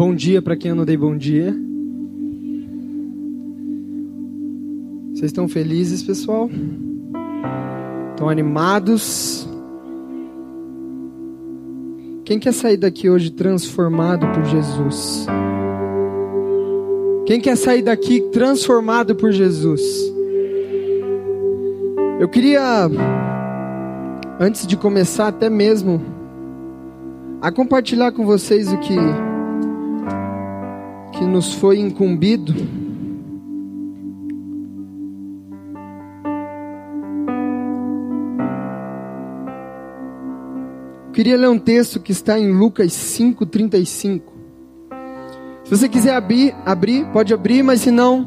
Bom dia para quem eu não dei bom dia. Vocês estão felizes, pessoal? Estão animados? Quem quer sair daqui hoje transformado por Jesus? Quem quer sair daqui transformado por Jesus? Eu queria, antes de começar, até mesmo, a compartilhar com vocês o que, que nos foi incumbido. Eu queria ler um texto que está em Lucas 5:35. Se você quiser abrir, abrir, pode abrir, mas se não,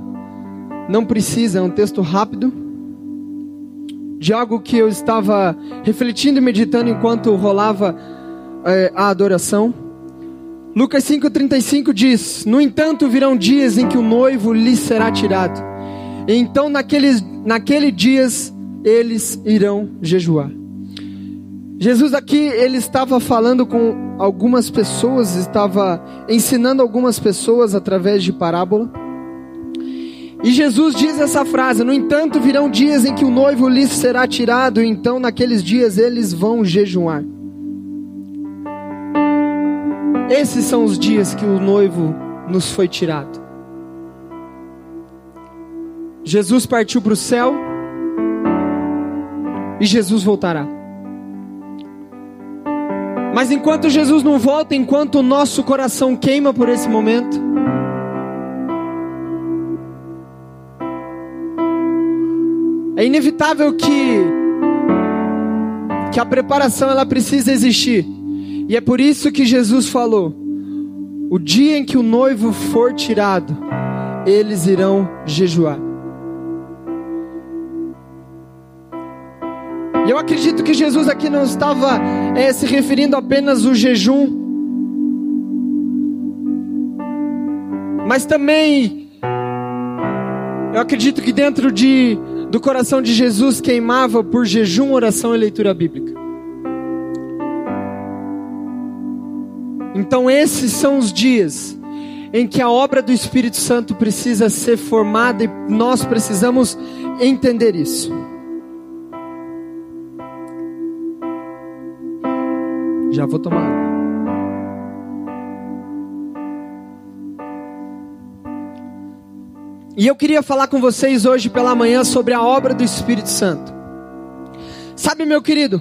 não precisa. É um texto rápido de algo que eu estava refletindo e meditando enquanto rolava é, a adoração. Lucas 5,35 diz: No entanto, virão dias em que o noivo lhe será tirado. E então, naqueles, naquele dias, eles irão jejuar. Jesus aqui, ele estava falando com algumas pessoas, estava ensinando algumas pessoas através de parábola. E Jesus diz essa frase: No entanto, virão dias em que o noivo lhes será tirado, e então naqueles dias eles vão jejuar. Esses são os dias que o noivo nos foi tirado. Jesus partiu para o céu e Jesus voltará. Mas enquanto Jesus não volta, enquanto o nosso coração queima por esse momento, é inevitável que que a preparação ela precisa existir. E é por isso que Jesus falou: o dia em que o noivo for tirado, eles irão jejuar. E eu acredito que Jesus aqui não estava é, se referindo apenas ao jejum, mas também eu acredito que dentro de, do coração de Jesus queimava por jejum, oração e leitura bíblica. Então esses são os dias em que a obra do Espírito Santo precisa ser formada e nós precisamos entender isso. Já vou tomar. E eu queria falar com vocês hoje pela manhã sobre a obra do Espírito Santo. Sabe, meu querido,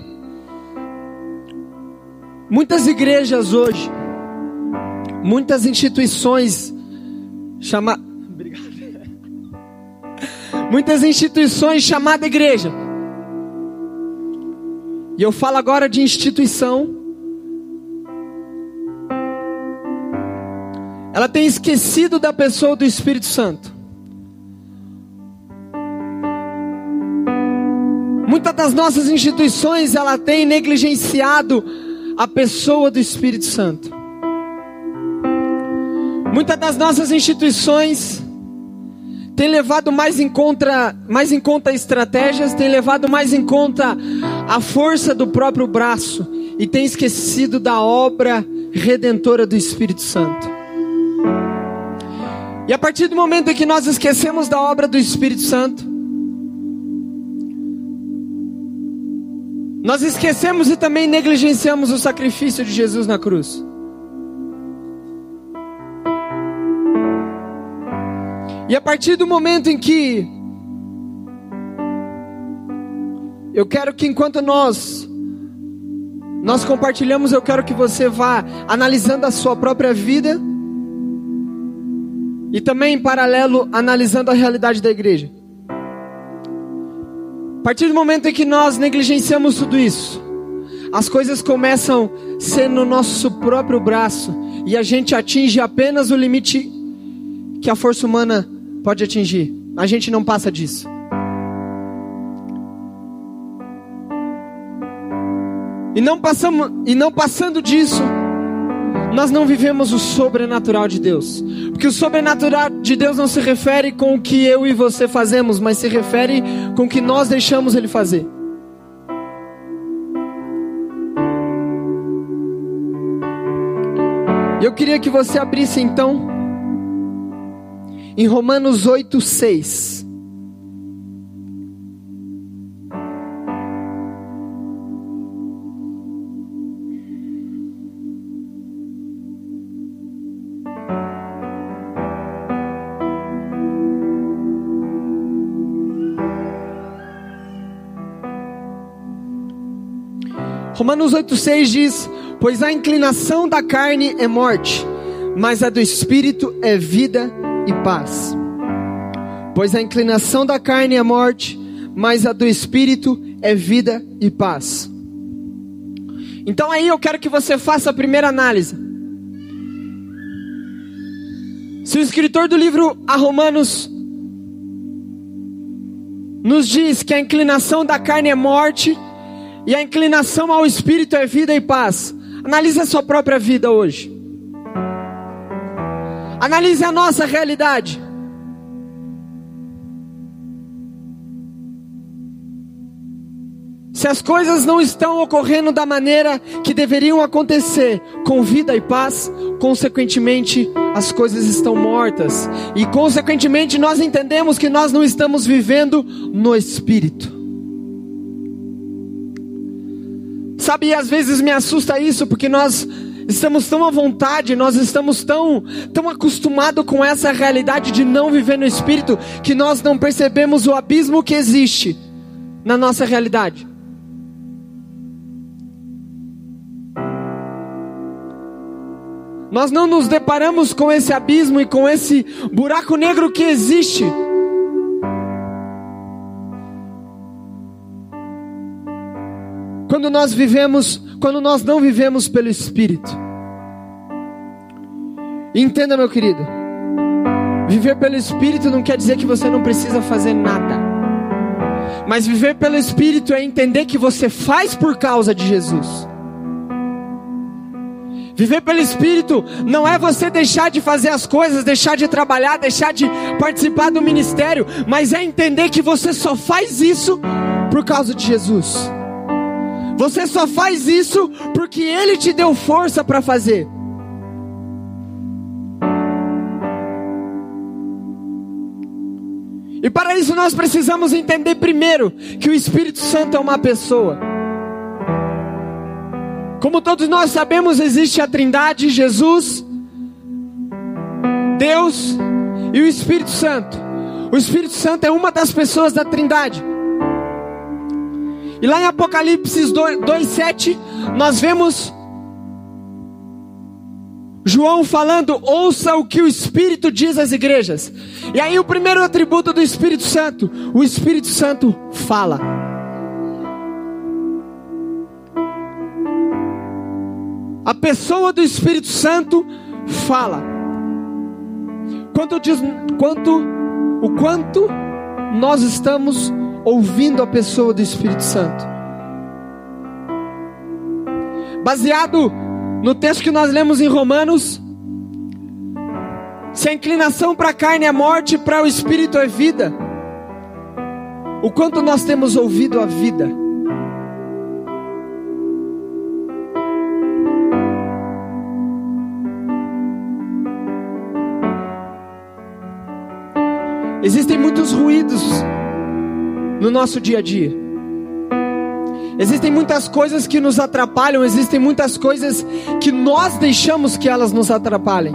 muitas igrejas hoje, muitas instituições chama... muitas instituições chamadas igreja. E eu falo agora de instituição ela tem esquecido da pessoa do Espírito Santo. Muitas das nossas instituições ela tem negligenciado a pessoa do Espírito Santo. Muitas das nossas instituições têm levado mais em conta, mais em conta estratégias, têm levado mais em conta a força do próprio braço e têm esquecido da obra redentora do Espírito Santo. E a partir do momento em que nós esquecemos da obra do Espírito Santo, nós esquecemos e também negligenciamos o sacrifício de Jesus na cruz. E a partir do momento em que eu quero que enquanto nós nós compartilhamos, eu quero que você vá analisando a sua própria vida e também, em paralelo, analisando a realidade da igreja. A partir do momento em que nós negligenciamos tudo isso, as coisas começam a ser no nosso próprio braço e a gente atinge apenas o limite que a força humana pode atingir. A gente não passa disso. E não passamos e não passando disso, nós não vivemos o sobrenatural de Deus. Porque o sobrenatural de Deus não se refere com o que eu e você fazemos, mas se refere com o que nós deixamos Ele fazer. Eu queria que você abrisse então em Romanos 8, 6. Romanos 8,6 diz: Pois a inclinação da carne é morte, mas a do espírito é vida e paz. Pois a inclinação da carne é morte, mas a do espírito é vida e paz. Então aí eu quero que você faça a primeira análise. Se o escritor do livro a Romanos nos diz que a inclinação da carne é morte, e a inclinação ao espírito é vida e paz. Analise a sua própria vida hoje. Analise a nossa realidade. Se as coisas não estão ocorrendo da maneira que deveriam acontecer, com vida e paz, consequentemente as coisas estão mortas. E consequentemente nós entendemos que nós não estamos vivendo no espírito. Sabe, às vezes me assusta isso, porque nós estamos tão à vontade, nós estamos tão, tão acostumados com essa realidade de não viver no Espírito, que nós não percebemos o abismo que existe na nossa realidade. Nós não nos deparamos com esse abismo e com esse buraco negro que existe Quando nós vivemos, quando nós não vivemos pelo Espírito. Entenda, meu querido. Viver pelo Espírito não quer dizer que você não precisa fazer nada. Mas viver pelo Espírito é entender que você faz por causa de Jesus. Viver pelo Espírito não é você deixar de fazer as coisas, deixar de trabalhar, deixar de participar do ministério, mas é entender que você só faz isso por causa de Jesus. Você só faz isso porque Ele te deu força para fazer. E para isso nós precisamos entender primeiro que o Espírito Santo é uma pessoa. Como todos nós sabemos, existe a Trindade, Jesus, Deus e o Espírito Santo. O Espírito Santo é uma das pessoas da Trindade. E lá em Apocalipse 2:7, nós vemos João falando: "Ouça o que o Espírito diz às igrejas". E aí o primeiro atributo do Espírito Santo, o Espírito Santo fala. A pessoa do Espírito Santo fala. Quanto diz, quanto o quanto nós estamos ouvindo a pessoa do Espírito Santo. Baseado no texto que nós lemos em Romanos, se a inclinação para a carne é morte, para o espírito é vida. O quanto nós temos ouvido a vida? Existem muitos ruídos no nosso dia a dia. Existem muitas coisas que nos atrapalham, existem muitas coisas que nós deixamos que elas nos atrapalhem.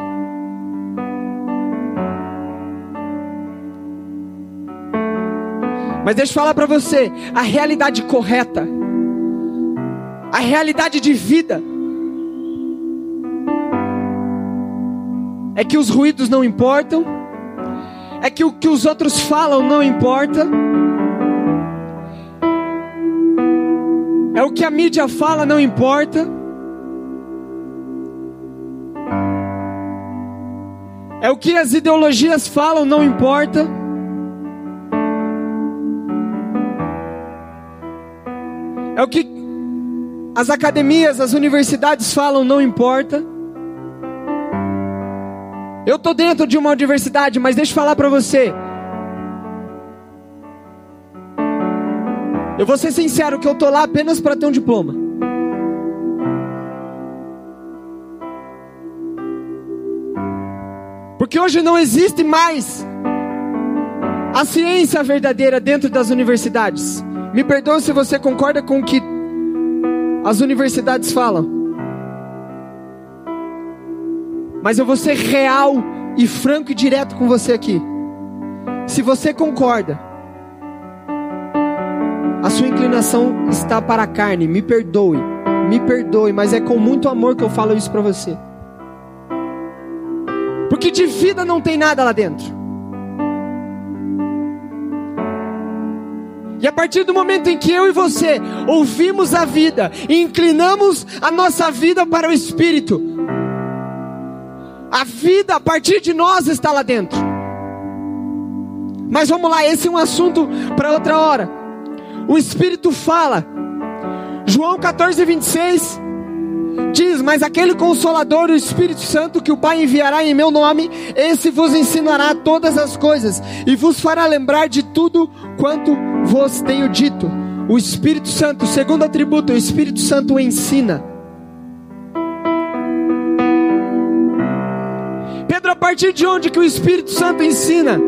Mas deixa eu falar para você, a realidade correta, a realidade de vida, é que os ruídos não importam, é que o que os outros falam não importa. O que a mídia fala, não importa. É o que as ideologias falam, não importa. É o que as academias, as universidades falam, não importa. Eu estou dentro de uma universidade, mas deixa eu falar para você. Eu vou ser sincero que eu tô lá apenas para ter um diploma. Porque hoje não existe mais a ciência verdadeira dentro das universidades. Me perdoe se você concorda com o que as universidades falam. Mas eu vou ser real e franco e direto com você aqui. Se você concorda, inclinação está para a carne, me perdoe, me perdoe, mas é com muito amor que eu falo isso para você. Porque de vida não tem nada lá dentro. E a partir do momento em que eu e você ouvimos a vida e inclinamos a nossa vida para o Espírito, a vida a partir de nós está lá dentro. Mas vamos lá, esse é um assunto para outra hora. O Espírito fala, João 14, 26 diz: Mas aquele consolador, o Espírito Santo, que o Pai enviará em meu nome, esse vos ensinará todas as coisas e vos fará lembrar de tudo quanto vos tenho dito. O Espírito Santo, segundo atributo, o Espírito Santo ensina. Pedro, a partir de onde que o Espírito Santo ensina?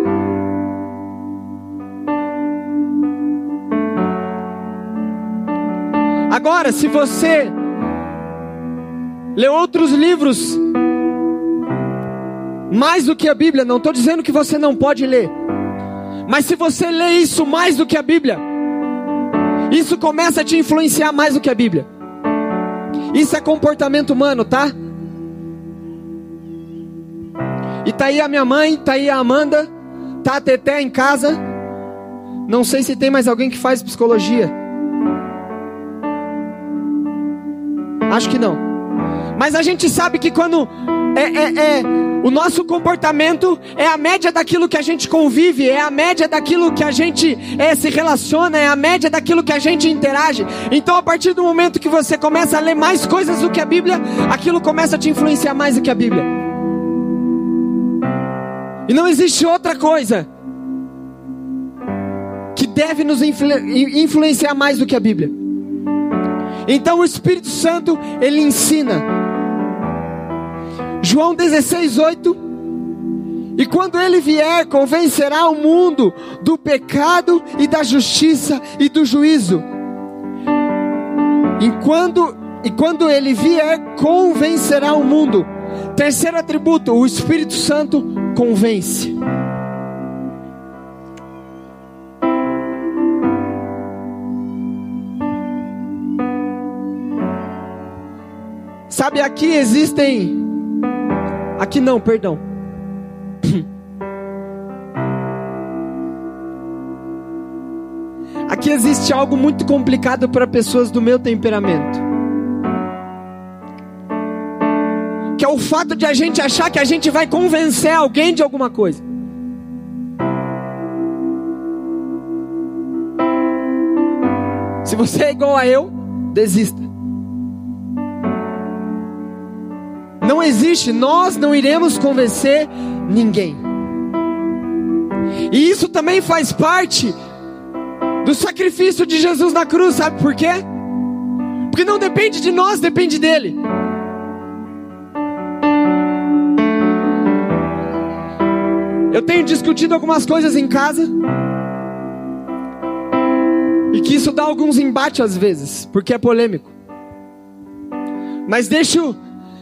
Agora, se você lê outros livros mais do que a Bíblia, não estou dizendo que você não pode ler, mas se você lê isso mais do que a Bíblia, isso começa a te influenciar mais do que a Bíblia. Isso é comportamento humano, tá? E tá aí a minha mãe, tá aí a Amanda, tá a Teté em casa. Não sei se tem mais alguém que faz psicologia. Acho que não. Mas a gente sabe que quando é, é, é, o nosso comportamento é a média daquilo que a gente convive, é a média daquilo que a gente é, se relaciona, é a média daquilo que a gente interage. Então, a partir do momento que você começa a ler mais coisas do que a Bíblia, aquilo começa a te influenciar mais do que a Bíblia. E não existe outra coisa que deve nos influ influenciar mais do que a Bíblia. Então o Espírito Santo, ele ensina. João 16, 8. E quando ele vier, convencerá o mundo do pecado e da justiça e do juízo. E quando, e quando ele vier, convencerá o mundo. Terceiro atributo, o Espírito Santo convence. Sabe, aqui existem. Aqui não, perdão. Aqui existe algo muito complicado para pessoas do meu temperamento. Que é o fato de a gente achar que a gente vai convencer alguém de alguma coisa. Se você é igual a eu, desista. Não existe, nós não iremos convencer ninguém. E isso também faz parte do sacrifício de Jesus na cruz, sabe por quê? Porque não depende de nós, depende dele. Eu tenho discutido algumas coisas em casa. E que isso dá alguns embates às vezes, porque é polêmico. Mas deixo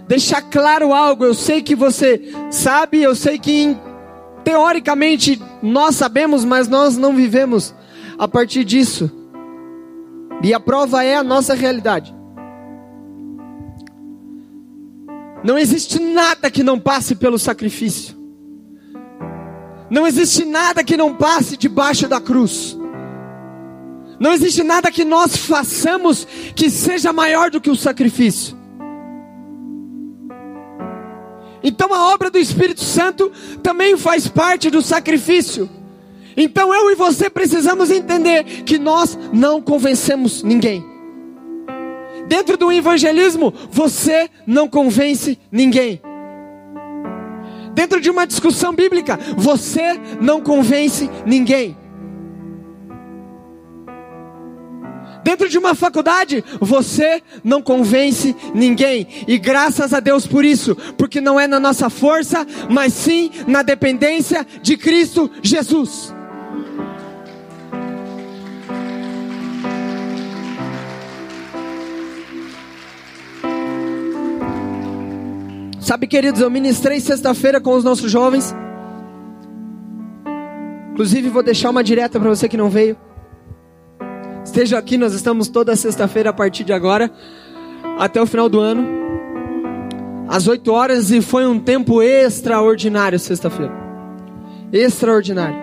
deixar claro algo. Eu sei que você sabe, eu sei que teoricamente nós sabemos, mas nós não vivemos a partir disso. E a prova é a nossa realidade. Não existe nada que não passe pelo sacrifício. Não existe nada que não passe debaixo da cruz. Não existe nada que nós façamos que seja maior do que o sacrifício. Então a obra do Espírito Santo também faz parte do sacrifício. Então eu e você precisamos entender que nós não convencemos ninguém. Dentro do evangelismo, você não convence ninguém. Dentro de uma discussão bíblica, você não convence ninguém. Dentro de uma faculdade, você não convence ninguém. E graças a Deus por isso, porque não é na nossa força, mas sim na dependência de Cristo Jesus. Sabe, queridos, eu ministrei sexta-feira com os nossos jovens. Inclusive, vou deixar uma direta para você que não veio. Esteja aqui, nós estamos toda sexta-feira a partir de agora, até o final do ano, às 8 horas, e foi um tempo extraordinário sexta-feira. Extraordinário.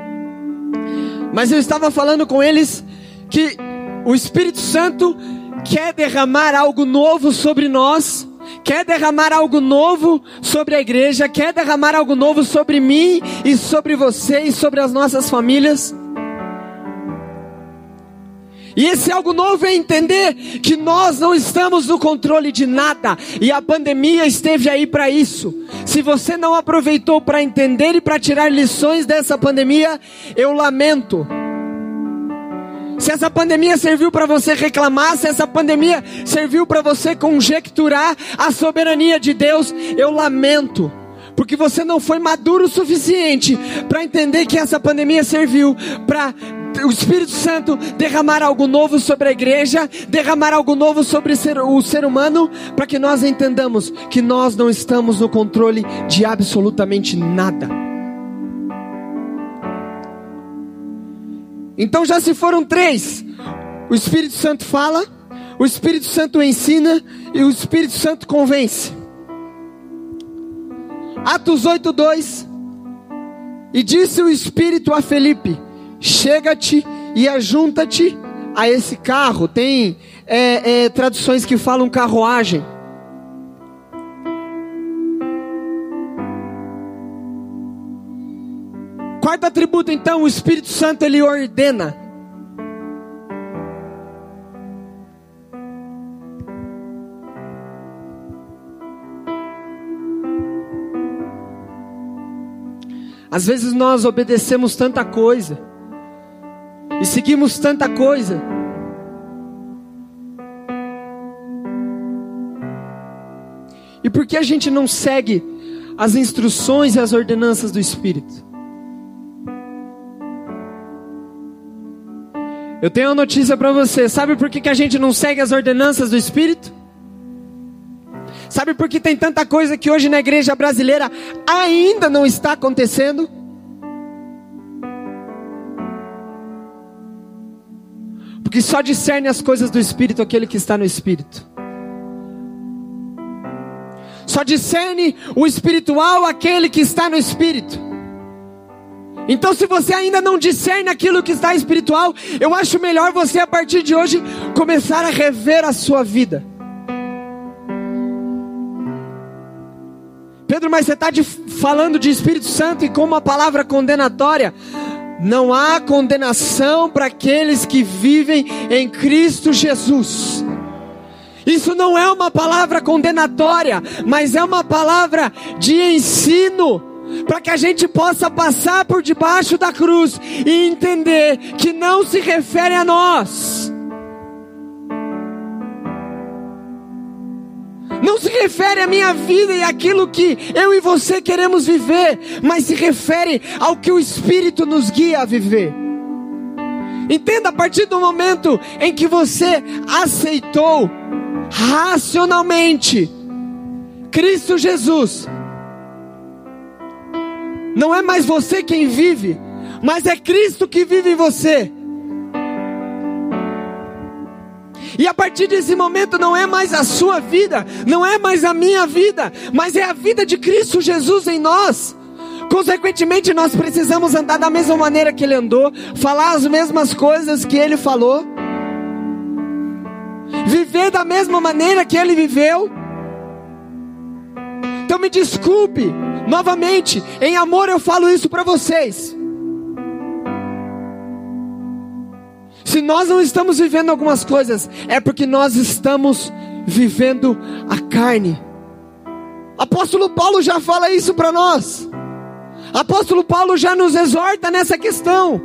Mas eu estava falando com eles que o Espírito Santo quer derramar algo novo sobre nós quer derramar algo novo sobre a igreja, quer derramar algo novo sobre mim e sobre você e sobre as nossas famílias. E esse algo novo é entender que nós não estamos no controle de nada e a pandemia esteve aí para isso. Se você não aproveitou para entender e para tirar lições dessa pandemia, eu lamento. Se essa pandemia serviu para você reclamar, se essa pandemia serviu para você conjecturar a soberania de Deus, eu lamento. Porque você não foi maduro o suficiente para entender que essa pandemia serviu para o Espírito Santo derramar algo novo sobre a igreja, derramar algo novo sobre o ser, humano, para que nós entendamos que nós não estamos no controle de absolutamente nada. Então já se foram três. O Espírito Santo fala, o Espírito Santo ensina e o Espírito Santo convence. Atos 8:2 E disse o Espírito a Felipe: Chega-te e ajunta-te a esse carro. Tem é, é, traduções que falam carruagem. Quarto atributo, então, o Espírito Santo ele ordena. Às vezes nós obedecemos tanta coisa e seguimos tanta coisa. E por que a gente não segue as instruções e as ordenanças do Espírito? Eu tenho uma notícia para você. Sabe por que, que a gente não segue as ordenanças do Espírito? Sabe por que tem tanta coisa que hoje na igreja brasileira ainda não está acontecendo? Porque só discerne as coisas do Espírito aquele que está no Espírito. Só discerne o espiritual aquele que está no Espírito. Então, se você ainda não discerne aquilo que está espiritual, eu acho melhor você, a partir de hoje, começar a rever a sua vida. Pedro, mas você está falando de Espírito Santo e com uma palavra condenatória. Não há condenação para aqueles que vivem em Cristo Jesus. Isso não é uma palavra condenatória, mas é uma palavra de ensino para que a gente possa passar por debaixo da cruz e entender que não se refere a nós. Não se refere à minha vida e àquilo que eu e você queremos viver, mas se refere ao que o Espírito nos guia a viver. Entenda a partir do momento em que você aceitou racionalmente Cristo Jesus não é mais você quem vive, mas é Cristo que vive em você. E a partir desse momento não é mais a sua vida, não é mais a minha vida, mas é a vida de Cristo Jesus em nós. Consequentemente, nós precisamos andar da mesma maneira que ele andou, falar as mesmas coisas que ele falou, viver da mesma maneira que ele viveu. Então me desculpe, Novamente, em amor eu falo isso para vocês. Se nós não estamos vivendo algumas coisas, é porque nós estamos vivendo a carne. Apóstolo Paulo já fala isso para nós. Apóstolo Paulo já nos exorta nessa questão.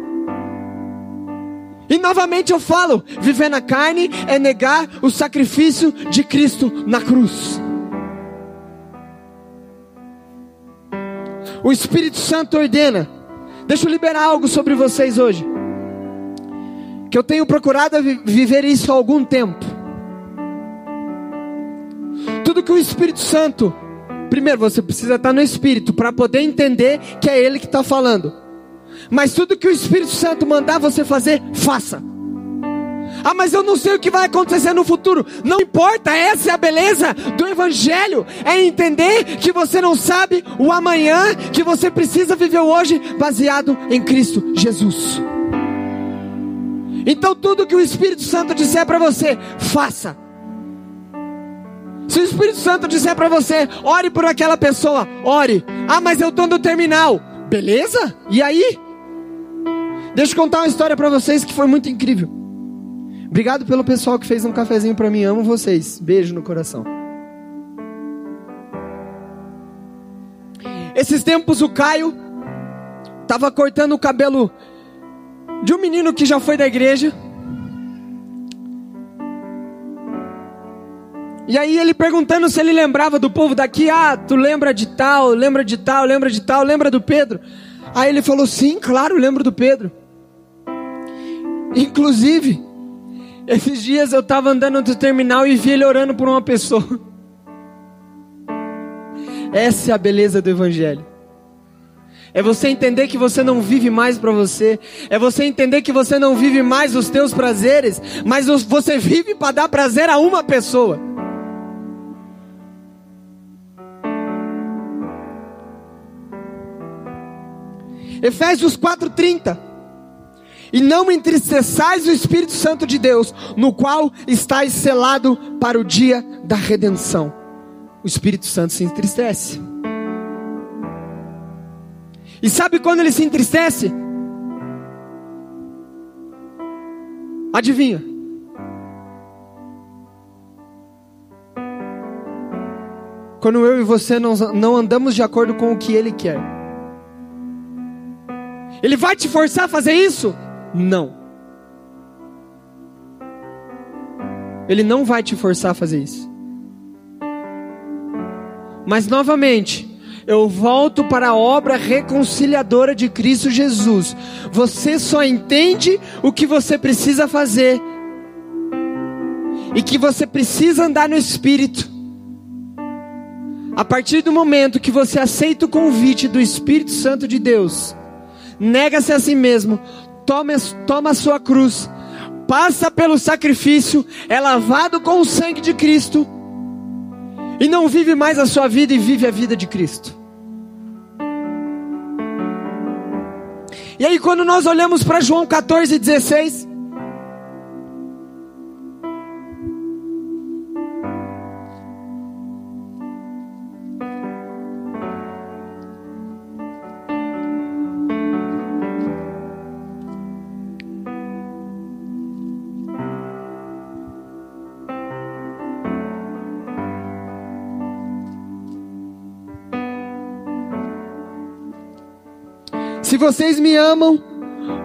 E novamente eu falo: viver na carne é negar o sacrifício de Cristo na cruz. O Espírito Santo ordena. Deixa eu liberar algo sobre vocês hoje. Que eu tenho procurado viver isso há algum tempo. Tudo que o Espírito Santo, primeiro você precisa estar no Espírito para poder entender que é Ele que está falando. Mas tudo que o Espírito Santo mandar você fazer, faça. Ah, mas eu não sei o que vai acontecer no futuro. Não importa, essa é a beleza do Evangelho. É entender que você não sabe o amanhã, que você precisa viver hoje baseado em Cristo Jesus. Então, tudo que o Espírito Santo disser para você, faça. Se o Espírito Santo disser para você, ore por aquela pessoa, ore. Ah, mas eu estou no terminal. Beleza? E aí? Deixa eu contar uma história para vocês que foi muito incrível. Obrigado pelo pessoal que fez um cafezinho para mim. Amo vocês. Beijo no coração. Esses tempos o Caio estava cortando o cabelo de um menino que já foi da igreja. E aí ele perguntando se ele lembrava do povo daqui, ah, tu lembra de tal, lembra de tal, lembra de tal, lembra do Pedro? Aí ele falou, sim, claro, lembro do Pedro. Inclusive, esses dias eu estava andando no terminal e vi ele orando por uma pessoa. Essa é a beleza do Evangelho. É você entender que você não vive mais para você. É você entender que você não vive mais os teus prazeres, mas você vive para dar prazer a uma pessoa. Efésios 4:30 e não entristeçais o Espírito Santo de Deus, no qual estáis selado para o dia da redenção. O Espírito Santo se entristece. E sabe quando ele se entristece? Adivinha? Quando eu e você não, não andamos de acordo com o que ele quer. Ele vai te forçar a fazer isso? não. Ele não vai te forçar a fazer isso. Mas novamente, eu volto para a obra reconciliadora de Cristo Jesus. Você só entende o que você precisa fazer. E que você precisa andar no Espírito. A partir do momento que você aceita o convite do Espírito Santo de Deus, nega-se a si mesmo, toma, toma a sua cruz, passa pelo sacrifício, é lavado com o sangue de Cristo, e não vive mais a sua vida e vive a vida de Cristo. E aí, quando nós olhamos para João 14, 16, vocês me amam,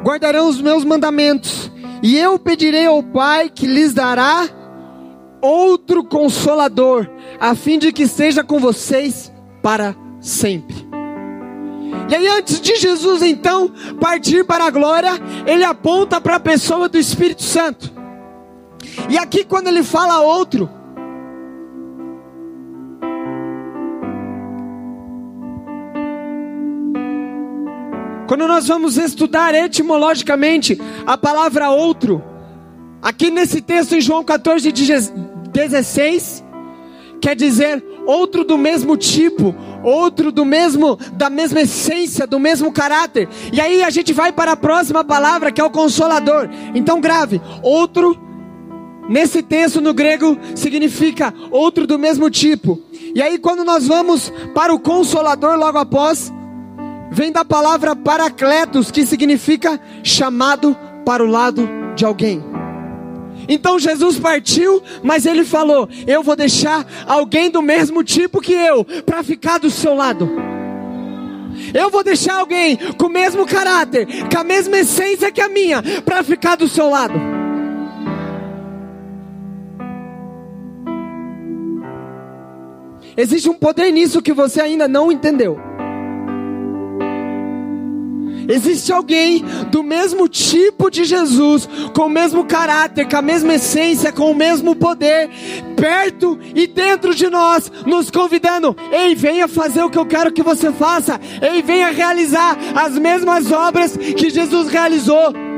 guardarão os meus mandamentos, e eu pedirei ao Pai que lhes dará outro consolador, a fim de que esteja com vocês para sempre. E aí, antes de Jesus então partir para a glória, ele aponta para a pessoa do Espírito Santo. E aqui, quando ele fala outro, Quando nós vamos estudar etimologicamente a palavra outro, aqui nesse texto em João 14, 16, quer dizer outro do mesmo tipo, outro do mesmo, da mesma essência, do mesmo caráter. E aí a gente vai para a próxima palavra que é o consolador. Então grave, outro nesse texto no grego significa outro do mesmo tipo. E aí quando nós vamos para o consolador logo após, vem da palavra paracletos, que significa chamado para o lado de alguém. Então Jesus partiu, mas ele falou: Eu vou deixar alguém do mesmo tipo que eu para ficar do seu lado. Eu vou deixar alguém com o mesmo caráter, com a mesma essência que a minha, para ficar do seu lado. Existe um poder nisso que você ainda não entendeu. Existe alguém do mesmo tipo de Jesus, com o mesmo caráter, com a mesma essência, com o mesmo poder, perto e dentro de nós, nos convidando: ei, venha fazer o que eu quero que você faça, ei, venha realizar as mesmas obras que Jesus realizou.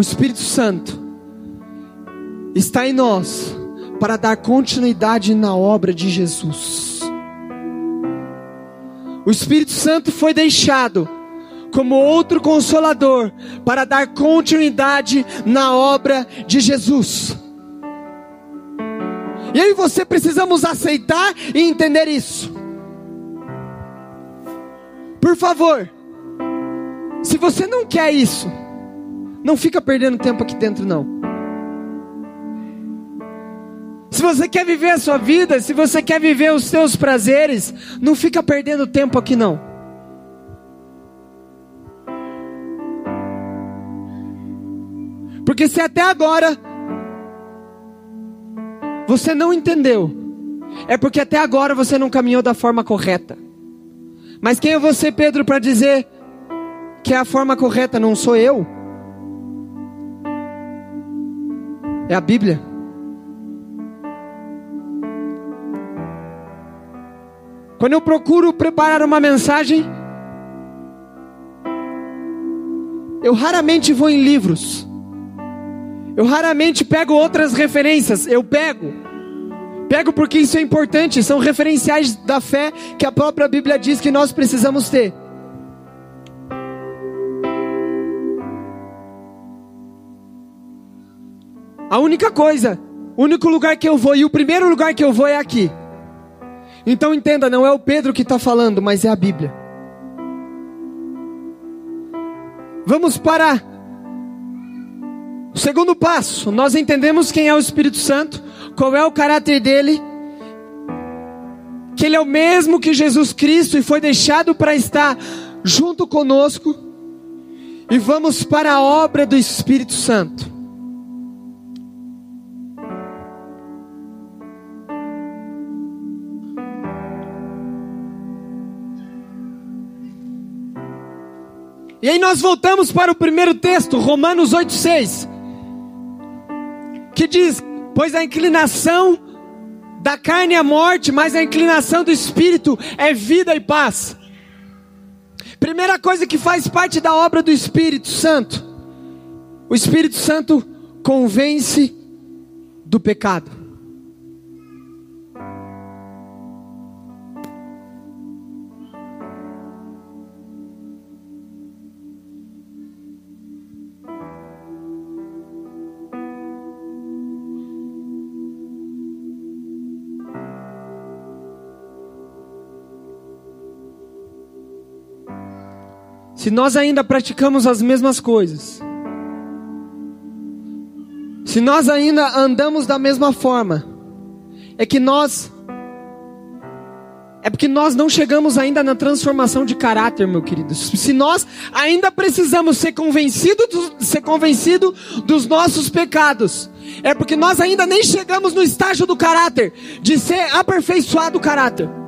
O Espírito Santo está em nós para dar continuidade na obra de Jesus. O Espírito Santo foi deixado como outro consolador para dar continuidade na obra de Jesus. E aí você precisamos aceitar e entender isso. Por favor, se você não quer isso, não fica perdendo tempo aqui dentro, não. Se você quer viver a sua vida, se você quer viver os seus prazeres, não fica perdendo tempo aqui, não. Porque se até agora você não entendeu, é porque até agora você não caminhou da forma correta. Mas quem é você, Pedro, para dizer que é a forma correta? Não sou eu. É a Bíblia. Quando eu procuro preparar uma mensagem, eu raramente vou em livros. Eu raramente pego outras referências. Eu pego. Pego porque isso é importante. São referenciais da fé que a própria Bíblia diz que nós precisamos ter. A única coisa, o único lugar que eu vou e o primeiro lugar que eu vou é aqui. Então entenda, não é o Pedro que está falando, mas é a Bíblia. Vamos para o segundo passo. Nós entendemos quem é o Espírito Santo, qual é o caráter dele, que ele é o mesmo que Jesus Cristo e foi deixado para estar junto conosco. E vamos para a obra do Espírito Santo. E aí nós voltamos para o primeiro texto, Romanos 8,6, que diz: Pois a inclinação da carne é morte, mas a inclinação do espírito é vida e paz. Primeira coisa que faz parte da obra do Espírito Santo: o Espírito Santo convence do pecado. Se nós ainda praticamos as mesmas coisas, se nós ainda andamos da mesma forma, é que nós é porque nós não chegamos ainda na transformação de caráter, meu querido. Se nós ainda precisamos ser convencidos do, ser convencido dos nossos pecados, é porque nós ainda nem chegamos no estágio do caráter, de ser aperfeiçoado o caráter.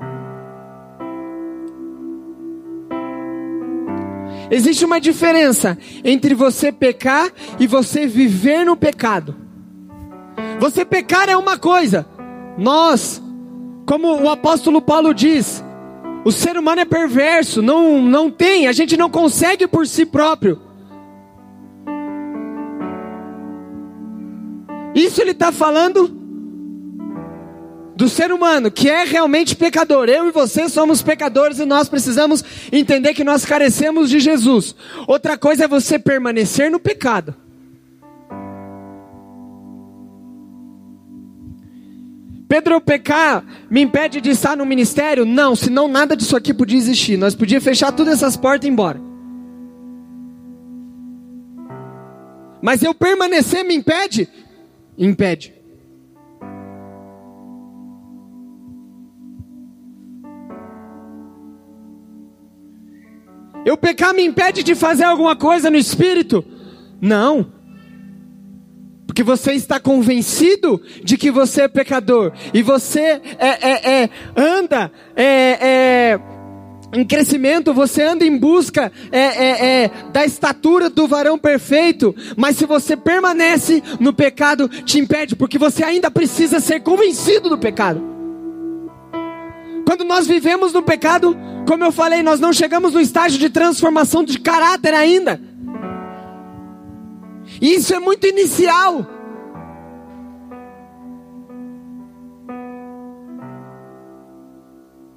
Existe uma diferença entre você pecar e você viver no pecado. Você pecar é uma coisa. Nós, como o apóstolo Paulo diz, o ser humano é perverso, não, não tem, a gente não consegue por si próprio. Isso ele está falando do ser humano que é realmente pecador. Eu e você somos pecadores e nós precisamos entender que nós carecemos de Jesus. Outra coisa é você permanecer no pecado. Pedro, pecar me impede de estar no ministério? Não, senão nada disso aqui podia existir. Nós podíamos fechar todas essas portas e ir embora. Mas eu permanecer me impede? Impede. Eu pecar me impede de fazer alguma coisa no espírito? Não. Porque você está convencido de que você é pecador. E você é, é, é anda é, é, em crescimento, você anda em busca é, da estatura do varão perfeito. Mas se você permanece no pecado, te impede, porque você ainda precisa ser convencido do pecado. Quando nós vivemos no pecado, como eu falei, nós não chegamos no estágio de transformação de caráter ainda. E isso é muito inicial.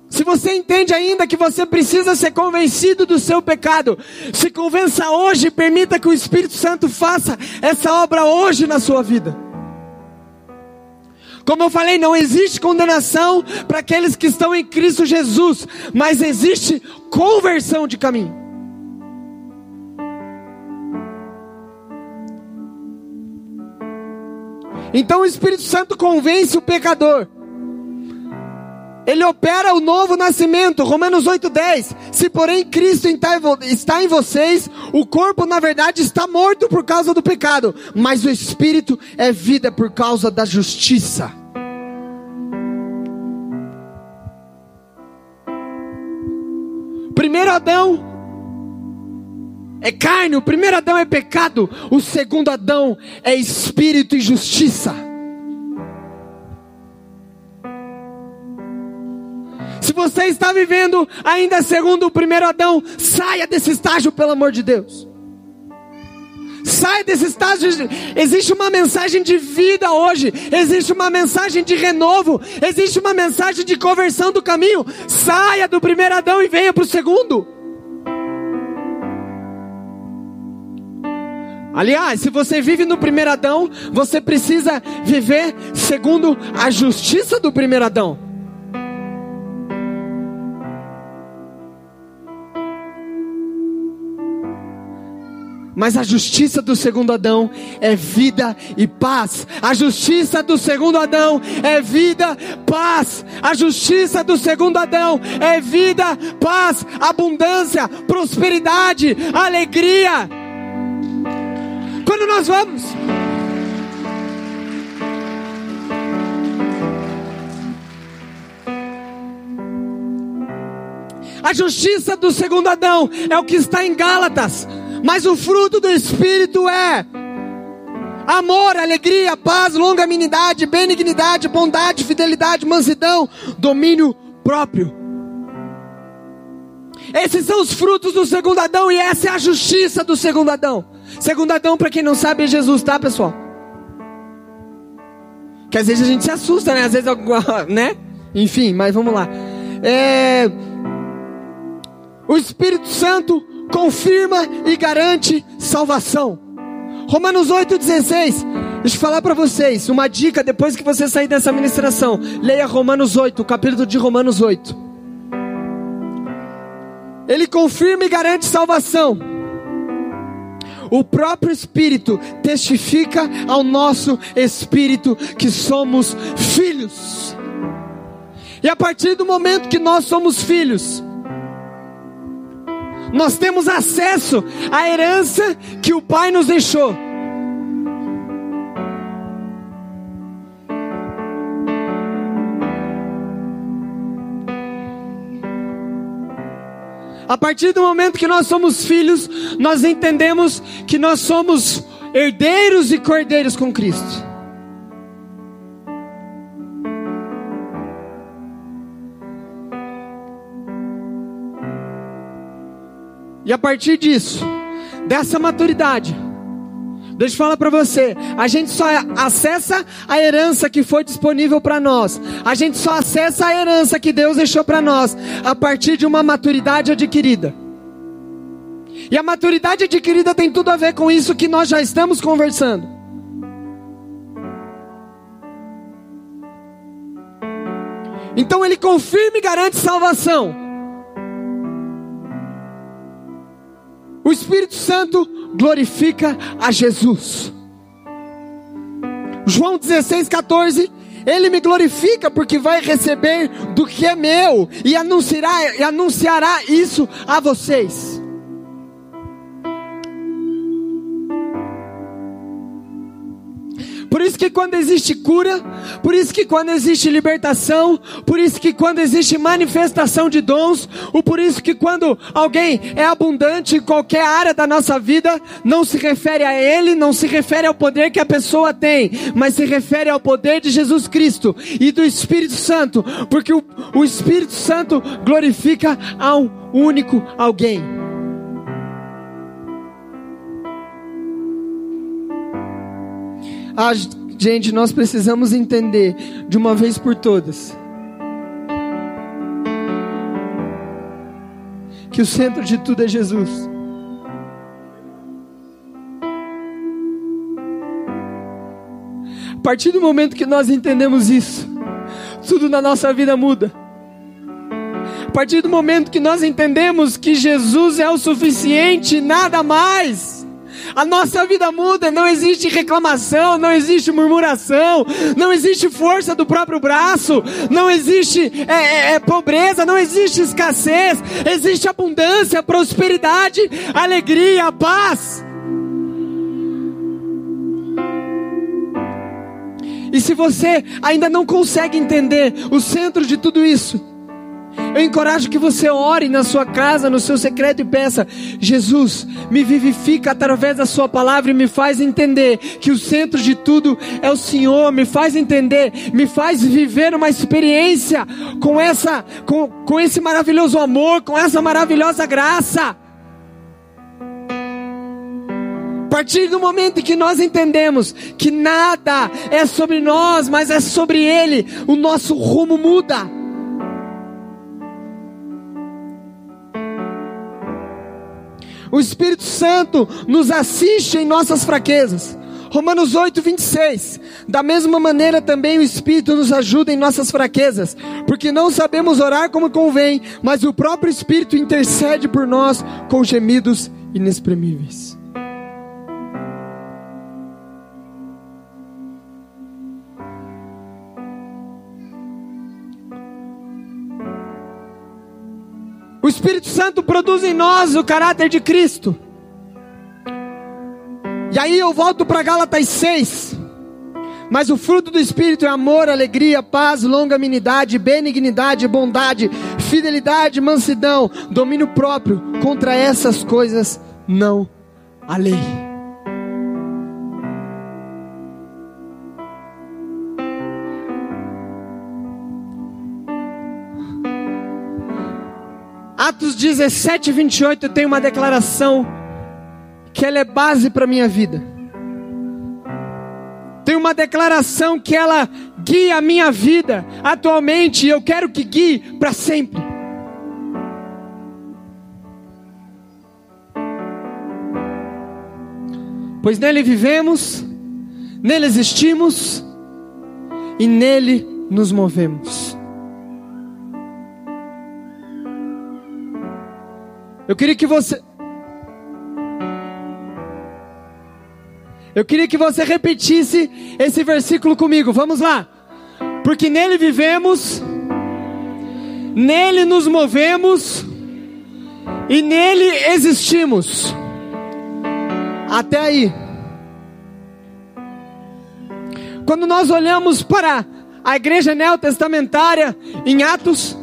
Se você entende ainda que você precisa ser convencido do seu pecado, se convença hoje e permita que o Espírito Santo faça essa obra hoje na sua vida. Como eu falei, não existe condenação para aqueles que estão em Cristo Jesus, mas existe conversão de caminho. Então o Espírito Santo convence o pecador. Ele opera o novo nascimento, Romanos 8:10. Se porém Cristo está em vocês, o corpo na verdade está morto por causa do pecado, mas o espírito é vida por causa da justiça. Primeiro Adão é carne, o primeiro Adão é pecado, o segundo Adão é espírito e justiça. Você está vivendo ainda segundo o primeiro Adão, saia desse estágio, pelo amor de Deus. Saia desse estágio. Existe uma mensagem de vida hoje. Existe uma mensagem de renovo. Existe uma mensagem de conversão do caminho. Saia do primeiro Adão e venha para o segundo. Aliás, se você vive no primeiro Adão, você precisa viver segundo a justiça do primeiro Adão. Mas a justiça do segundo Adão é vida e paz. A justiça do segundo Adão é vida, paz. A justiça do segundo Adão é vida, paz, abundância, prosperidade, alegria. Quando nós vamos A justiça do segundo Adão é o que está em Gálatas. Mas o fruto do Espírito é amor, alegria, paz, longanimidade, benignidade, bondade, fidelidade, mansidão, domínio próprio. Esses são os frutos do segundo Adão e essa é a justiça do segundo Adão. Segundo Adão, para quem não sabe, é Jesus, tá, pessoal? Que às vezes a gente se assusta, né? Às vezes, né? Enfim, mas vamos lá. É... O Espírito Santo confirma e garante salvação. Romanos 8,16. Deixa eu falar para vocês uma dica depois que você sair dessa ministração. Leia Romanos 8, o capítulo de Romanos 8. Ele confirma e garante salvação. O próprio Espírito testifica ao nosso espírito que somos filhos. E a partir do momento que nós somos filhos, nós temos acesso à herança que o Pai nos deixou. A partir do momento que nós somos filhos, nós entendemos que nós somos herdeiros e cordeiros com Cristo. E a partir disso, dessa maturidade, deixa eu falar para você, a gente só acessa a herança que foi disponível para nós. A gente só acessa a herança que Deus deixou para nós a partir de uma maturidade adquirida. E a maturidade adquirida tem tudo a ver com isso que nós já estamos conversando. Então ele confirma e garante salvação. O Espírito Santo glorifica a Jesus. João 16, 14. Ele me glorifica porque vai receber do que é meu e anunciará, anunciará isso a vocês. Por isso que quando existe cura, por isso que quando existe libertação, por isso que quando existe manifestação de dons, ou por isso que quando alguém é abundante em qualquer área da nossa vida, não se refere a ele, não se refere ao poder que a pessoa tem, mas se refere ao poder de Jesus Cristo e do Espírito Santo, porque o, o Espírito Santo glorifica ao único alguém. Ah, gente, nós precisamos entender de uma vez por todas que o centro de tudo é Jesus. A partir do momento que nós entendemos isso, tudo na nossa vida muda. A partir do momento que nós entendemos que Jesus é o suficiente, nada mais a nossa vida muda, não existe reclamação, não existe murmuração, não existe força do próprio braço, não existe é, é, é, pobreza, não existe escassez, existe abundância, prosperidade, alegria, paz. E se você ainda não consegue entender o centro de tudo isso, eu encorajo que você ore na sua casa, no seu secreto e peça: Jesus, me vivifica através da Sua palavra e me faz entender que o centro de tudo é o Senhor. Me faz entender, me faz viver uma experiência com essa, com, com esse maravilhoso amor, com essa maravilhosa graça. A partir do momento que nós entendemos que nada é sobre nós, mas é sobre Ele, o nosso rumo muda. O Espírito Santo nos assiste em nossas fraquezas. Romanos 8, 26. Da mesma maneira também o Espírito nos ajuda em nossas fraquezas, porque não sabemos orar como convém, mas o próprio Espírito intercede por nós com gemidos inexprimíveis. Espírito Santo produz em nós o caráter de Cristo. E aí eu volto para Gálatas 6. Mas o fruto do Espírito é amor, alegria, paz, longanimidade, benignidade, bondade, fidelidade, mansidão, domínio próprio. Contra essas coisas não há lei. Atos 17, 28 tem uma declaração que ela é base para a minha vida. Tem uma declaração que ela guia a minha vida atualmente e eu quero que guie para sempre. Pois nele vivemos, nele existimos e nele nos movemos. Eu queria que você. Eu queria que você repetisse esse versículo comigo. Vamos lá. Porque nele vivemos, nele nos movemos e nele existimos. Até aí. Quando nós olhamos para a igreja neotestamentária em Atos,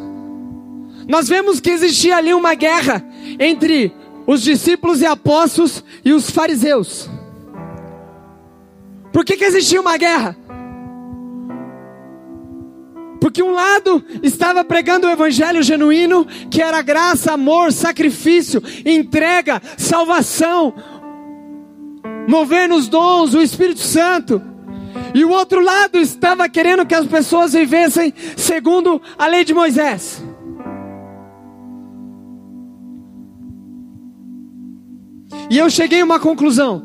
nós vemos que existia ali uma guerra entre os discípulos e apóstolos e os fariseus. Por que, que existia uma guerra? Porque um lado estava pregando o evangelho genuíno, que era graça, amor, sacrifício, entrega, salvação, mover nos dons, o Espírito Santo. E o outro lado estava querendo que as pessoas vivessem segundo a lei de Moisés. E eu cheguei a uma conclusão.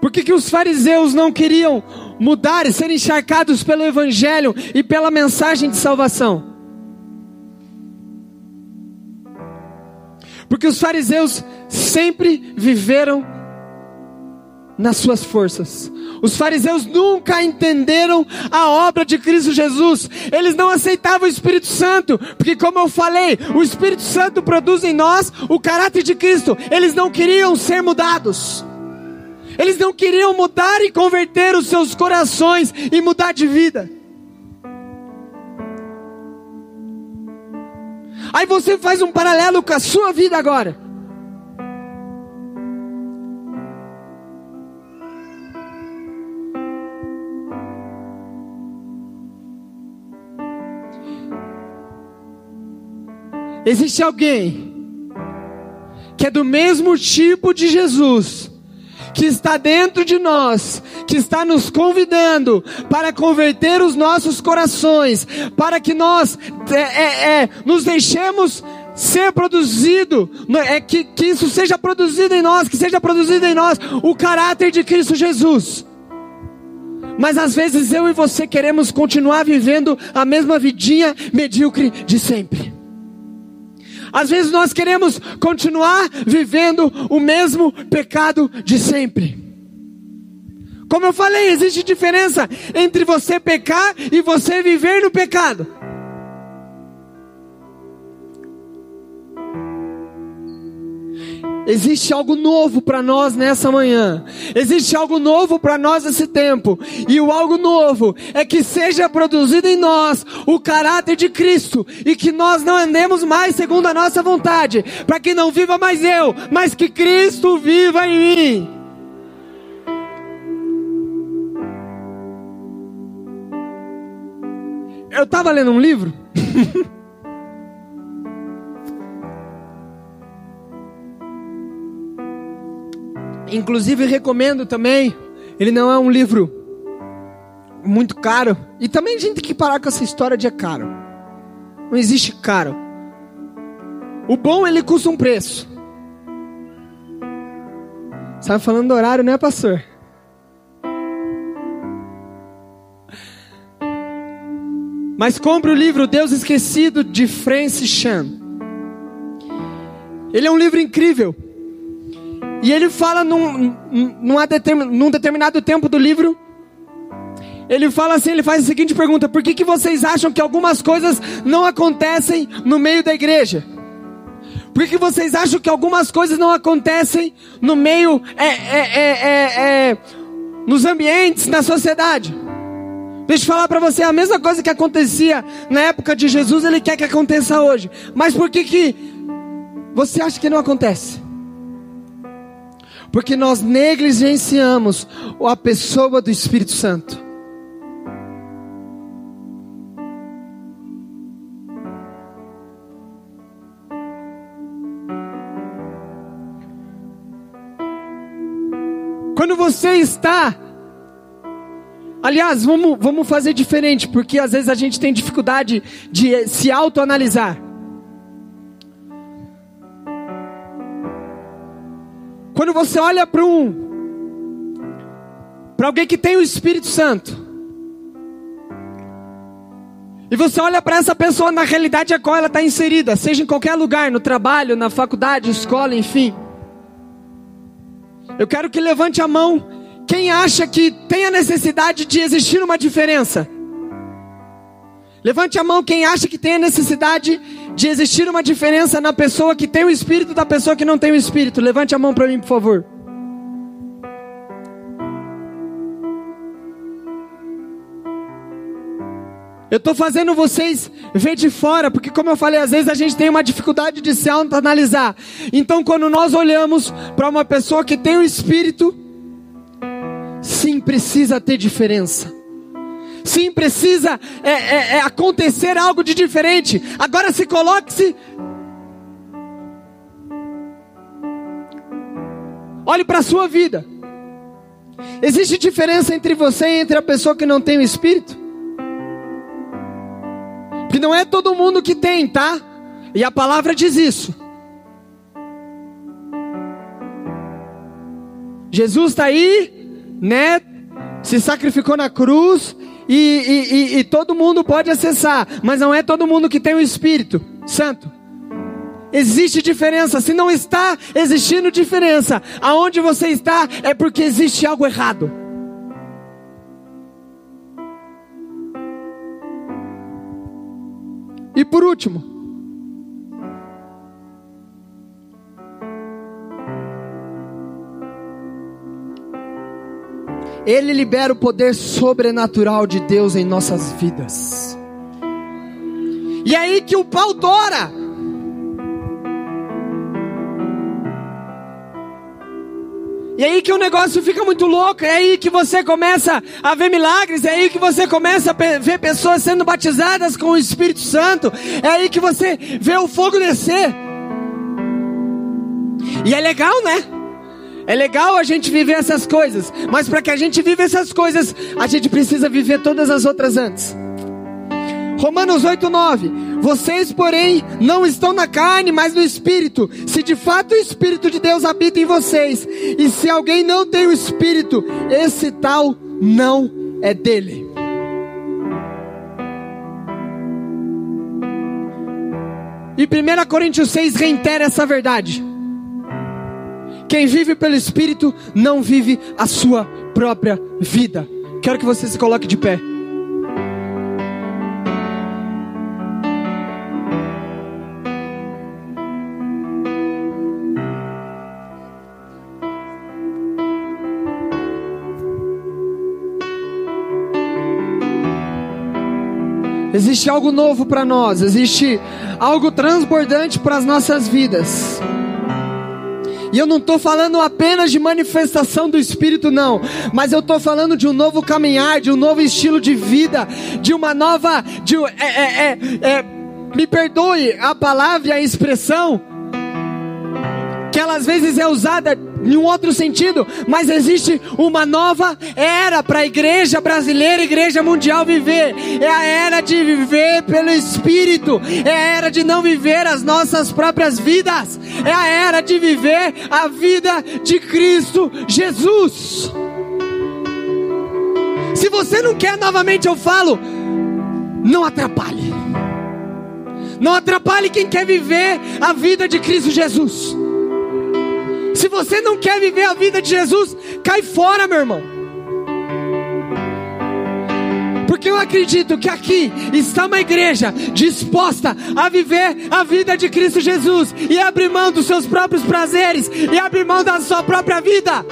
Por que, que os fariseus não queriam mudar e serem encharcados pelo Evangelho e pela mensagem de salvação. Porque os fariseus sempre viveram nas suas forças. Os fariseus nunca entenderam a obra de Cristo Jesus. Eles não aceitavam o Espírito Santo, porque como eu falei, o Espírito Santo produz em nós o caráter de Cristo. Eles não queriam ser mudados. Eles não queriam mudar e converter os seus corações e mudar de vida. Aí você faz um paralelo com a sua vida agora. Existe alguém que é do mesmo tipo de Jesus, que está dentro de nós, que está nos convidando para converter os nossos corações, para que nós é, é, é, nos deixemos ser produzido, é, que, que isso seja produzido em nós, que seja produzido em nós o caráter de Cristo Jesus. Mas às vezes eu e você queremos continuar vivendo a mesma vidinha medíocre de sempre. Às vezes nós queremos continuar vivendo o mesmo pecado de sempre. Como eu falei, existe diferença entre você pecar e você viver no pecado. Existe algo novo para nós nessa manhã. Existe algo novo para nós nesse tempo. E o algo novo é que seja produzido em nós o caráter de Cristo e que nós não andemos mais segundo a nossa vontade, para que não viva mais eu, mas que Cristo viva em mim. Eu estava lendo um livro Inclusive recomendo também. Ele não é um livro muito caro. E também a gente tem que parar com essa história de é caro. Não existe caro. O bom ele custa um preço. Sabe falando do horário, né, pastor? Mas compre o livro Deus Esquecido de Francis Chan. Ele é um livro incrível. E ele fala num, num determinado tempo do livro, ele fala assim, ele faz a seguinte pergunta: Por que, que vocês acham que algumas coisas não acontecem no meio da igreja? Por que, que vocês acham que algumas coisas não acontecem no meio, é, é, é, é nos ambientes, na sociedade? Deixa eu falar para você, a mesma coisa que acontecia na época de Jesus, ele quer que aconteça hoje. Mas por que que você acha que não acontece? Porque nós negligenciamos a pessoa do Espírito Santo. Quando você está. Aliás, vamos, vamos fazer diferente, porque às vezes a gente tem dificuldade de se autoanalisar. Quando você olha para um para alguém que tem o Espírito Santo, e você olha para essa pessoa na realidade a qual ela está inserida, seja em qualquer lugar, no trabalho, na faculdade, escola, enfim. Eu quero que levante a mão quem acha que tem a necessidade de existir uma diferença. Levante a mão quem acha que tem a necessidade de existir uma diferença na pessoa que tem o espírito da pessoa que não tem o espírito. Levante a mão para mim, por favor. Eu estou fazendo vocês ver de fora, porque como eu falei, às vezes a gente tem uma dificuldade de se analisar. Então, quando nós olhamos para uma pessoa que tem o espírito, sim, precisa ter diferença. Sim, precisa é, é, é acontecer algo de diferente. Agora se coloque-se. Olhe para a sua vida. Existe diferença entre você e entre a pessoa que não tem o Espírito? Porque não é todo mundo que tem, tá? E a palavra diz isso. Jesus está aí, né? se sacrificou na cruz e, e, e, e todo mundo pode acessar, mas não é todo mundo que tem o Espírito Santo. Existe diferença. Se não está existindo diferença, aonde você está é porque existe algo errado. E por último, Ele libera o poder sobrenatural de Deus em nossas vidas. E é aí que o pau tora. E é aí que o negócio fica muito louco, é aí que você começa a ver milagres, é aí que você começa a ver pessoas sendo batizadas com o Espírito Santo, é aí que você vê o fogo descer. E é legal, né? É legal a gente viver essas coisas, mas para que a gente viva essas coisas, a gente precisa viver todas as outras antes. Romanos 8, 9. Vocês, porém, não estão na carne, mas no Espírito. Se de fato o Espírito de Deus habita em vocês, e se alguém não tem o Espírito, esse tal não é dele. E 1 Coríntios 6 reitera essa verdade. Quem vive pelo Espírito não vive a sua própria vida. Quero que você se coloque de pé. Existe algo novo para nós, existe algo transbordante para as nossas vidas. E eu não estou falando apenas de manifestação do Espírito, não. Mas eu estou falando de um novo caminhar, de um novo estilo de vida, de uma nova. De, é, é, é, é me perdoe a palavra e a expressão, que ela às vezes é usada em um outro sentido, mas existe uma nova era para a igreja brasileira, igreja mundial viver. É a era de viver pelo Espírito, é a era de não viver as nossas próprias vidas, é a era de viver a vida de Cristo Jesus. Se você não quer, novamente eu falo, não atrapalhe. Não atrapalhe quem quer viver a vida de Cristo Jesus. Se você não quer viver a vida de Jesus, cai fora, meu irmão. Porque eu acredito que aqui está uma igreja disposta a viver a vida de Cristo Jesus e abrir mão dos seus próprios prazeres e abrir mão da sua própria vida.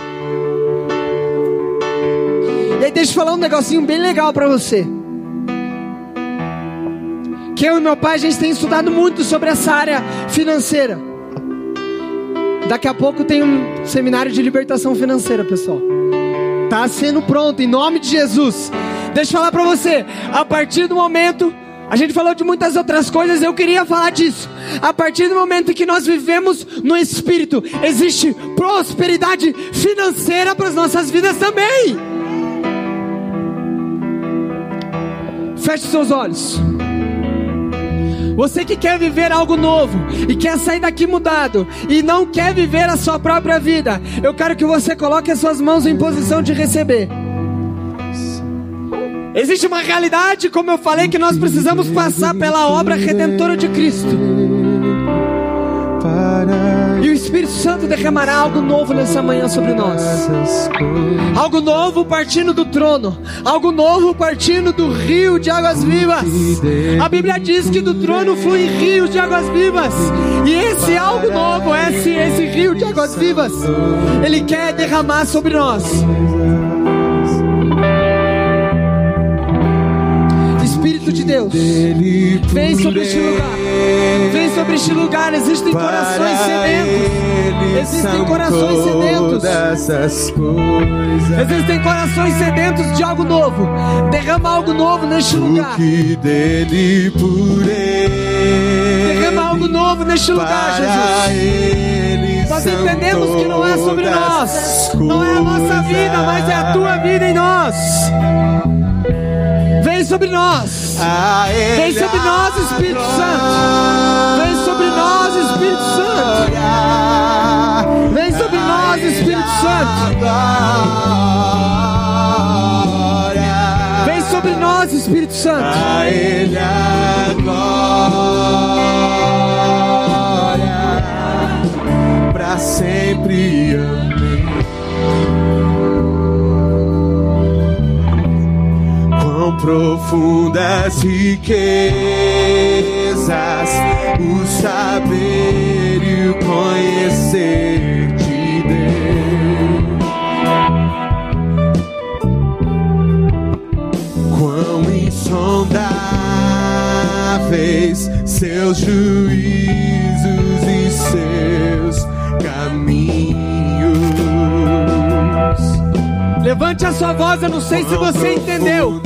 E aí, deixa eu falar um negocinho bem legal para você. Que eu e meu pai a gente tem estudado muito sobre essa área financeira. Daqui a pouco tem um seminário de libertação financeira, pessoal. Tá sendo pronto em nome de Jesus. Deixa eu falar para você, a partir do momento a gente falou de muitas outras coisas, eu queria falar disso. A partir do momento que nós vivemos no Espírito, existe prosperidade financeira para as nossas vidas também. Feche seus olhos. Você que quer viver algo novo e quer sair daqui mudado e não quer viver a sua própria vida, eu quero que você coloque as suas mãos em posição de receber. Existe uma realidade, como eu falei, que nós precisamos passar pela obra redentora de Cristo. E o Espírito Santo derramará algo novo nessa manhã sobre nós. Algo novo partindo do trono. Algo novo partindo do rio de águas vivas. A Bíblia diz que do trono flui rios de águas vivas. E esse algo novo, esse, esse rio de águas vivas, Ele quer derramar sobre nós. Espírito de Deus, vem sobre este lugar. Vem sobre este lugar. Existem corações sedentos. Existem corações sedentos. Existem corações sedentos de algo novo. Derrama algo novo neste lugar. Derrama algo novo neste lugar, Jesus. Nós entendemos que não é sobre nós, não é a nossa vida, mas é a tua vida em nós. Vem sobre nós. Vem sobre nós, Espírito Santo. Vem sobre nós, Espírito Santo. Vem sobre nós, Espírito Santo. voz, Espírito Santo. A Ele a glória para sempre. Amém. Profundas riquezas o saber e o conhecer de Deus. Quão insondáveis seus juízos Levante a sua voz, eu não sei se você entendeu.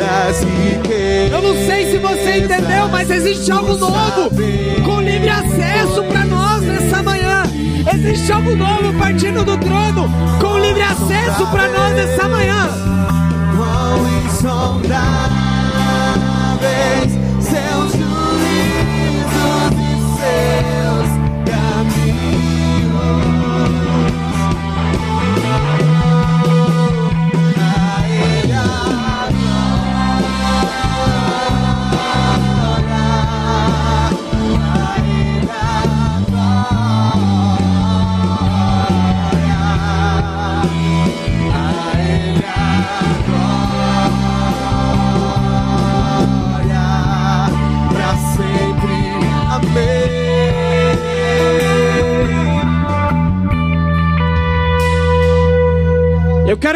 Eu não sei se você entendeu, mas existe algo novo com livre acesso para nós nessa manhã. Existe algo novo partindo do trono com livre acesso para nós nessa manhã. Quão insondáveis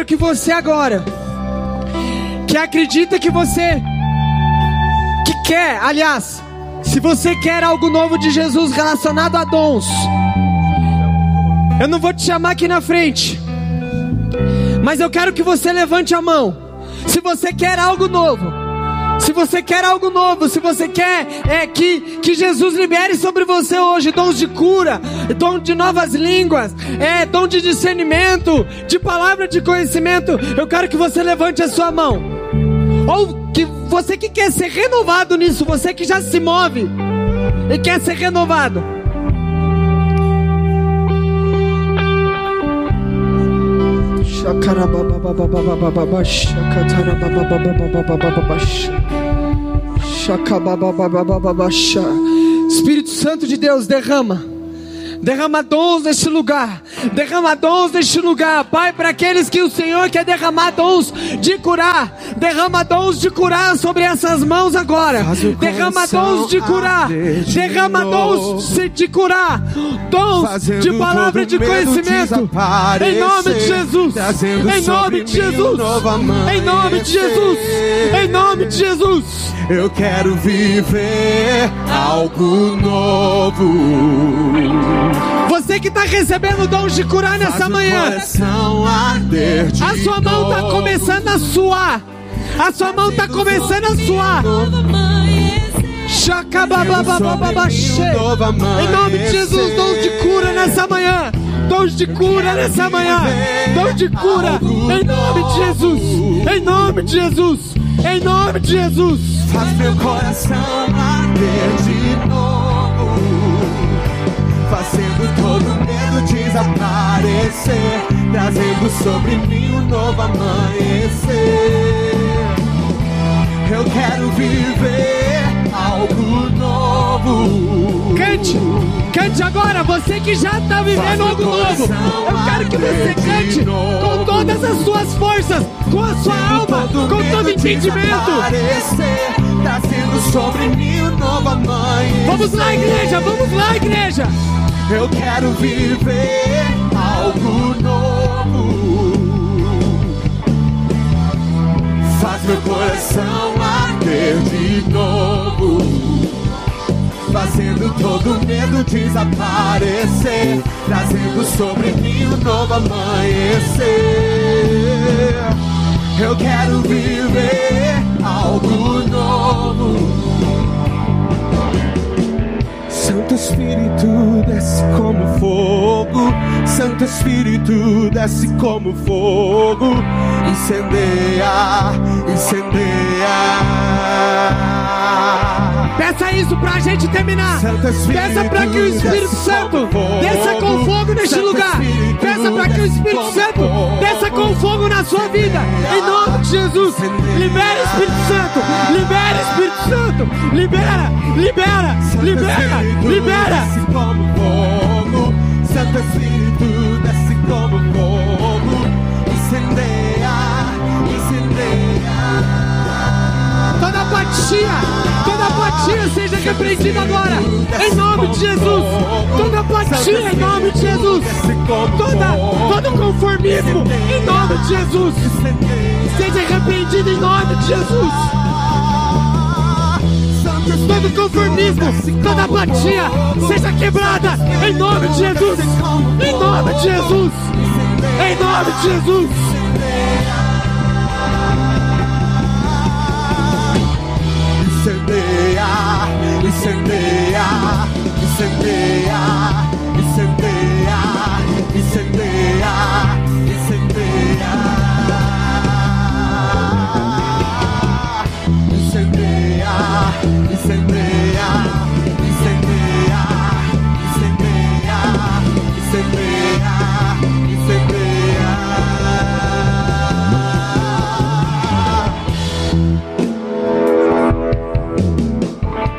que você agora, que acredita que você, que quer, aliás, se você quer algo novo de Jesus relacionado a dons, eu não vou te chamar aqui na frente, mas eu quero que você levante a mão. Se você quer algo novo, se você quer algo novo, se você quer é, que, que Jesus libere sobre você hoje dons de cura, dom de novas línguas, é, dom de discernimento, de palavra de conhecimento, eu quero que você levante a sua mão. Ou que você que quer ser renovado nisso, você que já se move e quer ser renovado. Espírito Santo de Deus, derrama. Derrama dons neste lugar. Derrama dons neste lugar. Pai, para aqueles que o Senhor quer derramar dons de curar. Derrama dons de curar sobre essas mãos agora. Derrama dons de curar. Derrama dons de curar. Dons de palavra de conhecimento. Em nome de Jesus. Em nome de Jesus. Em nome de Jesus. Em nome de Jesus. Eu quero viver algo novo. Você que está recebendo dons de curar nessa manhã. A sua mão está começando a suar. A sua mão está começando a suar. Em nome de Jesus, dons de cura nessa manhã. Dons de cura nessa manhã. Dons de cura. Em nome de Jesus. Em nome de Jesus. Em nome de Jesus. Faz meu coração arder de novo, fazendo todo medo desaparecer, trazendo sobre mim um novo amanhecer. Eu quero viver algo novo. Cante, cante agora, você que já está vivendo algo novo. Eu quero que você cante com todas as suas forças, com a sua alma, com todo entendimento. Trazendo sobre mim um novo amanhecer. Vamos lá, igreja, vamos lá, igreja. Eu quero viver algo novo. Meu coração arder de novo. Fazendo todo medo desaparecer. Trazendo sobre mim um novo amanhecer. Eu quero viver algo novo. Espírito desce como fogo, Santo Espírito desce como fogo, incendeia, incendeia. Peça isso pra gente terminar. Espírito, Peça pra que o Espírito desce Santo desça com fogo neste Santo lugar. Espírito, Peça pra que o Espírito Santo desça com fogo na sua vida. Em nome de Jesus. Libera Espírito Santo. Libera Espírito Santo. Libera, libera, libera, libera. Santo Espírito desce como fogo, incendeia, incendeia. Toda apatia, toda apatia seja repreendida agora. Em nome de Jesus. Toda apatia em nome de Jesus. Toda, todo conformismo em nome de Jesus. Seja repreendido em nome de Jesus. Todo conformismo, toda apatia seja quebrada em nome de Jesus. Em nome de Jesus. Em nome de Jesus. Incendeia.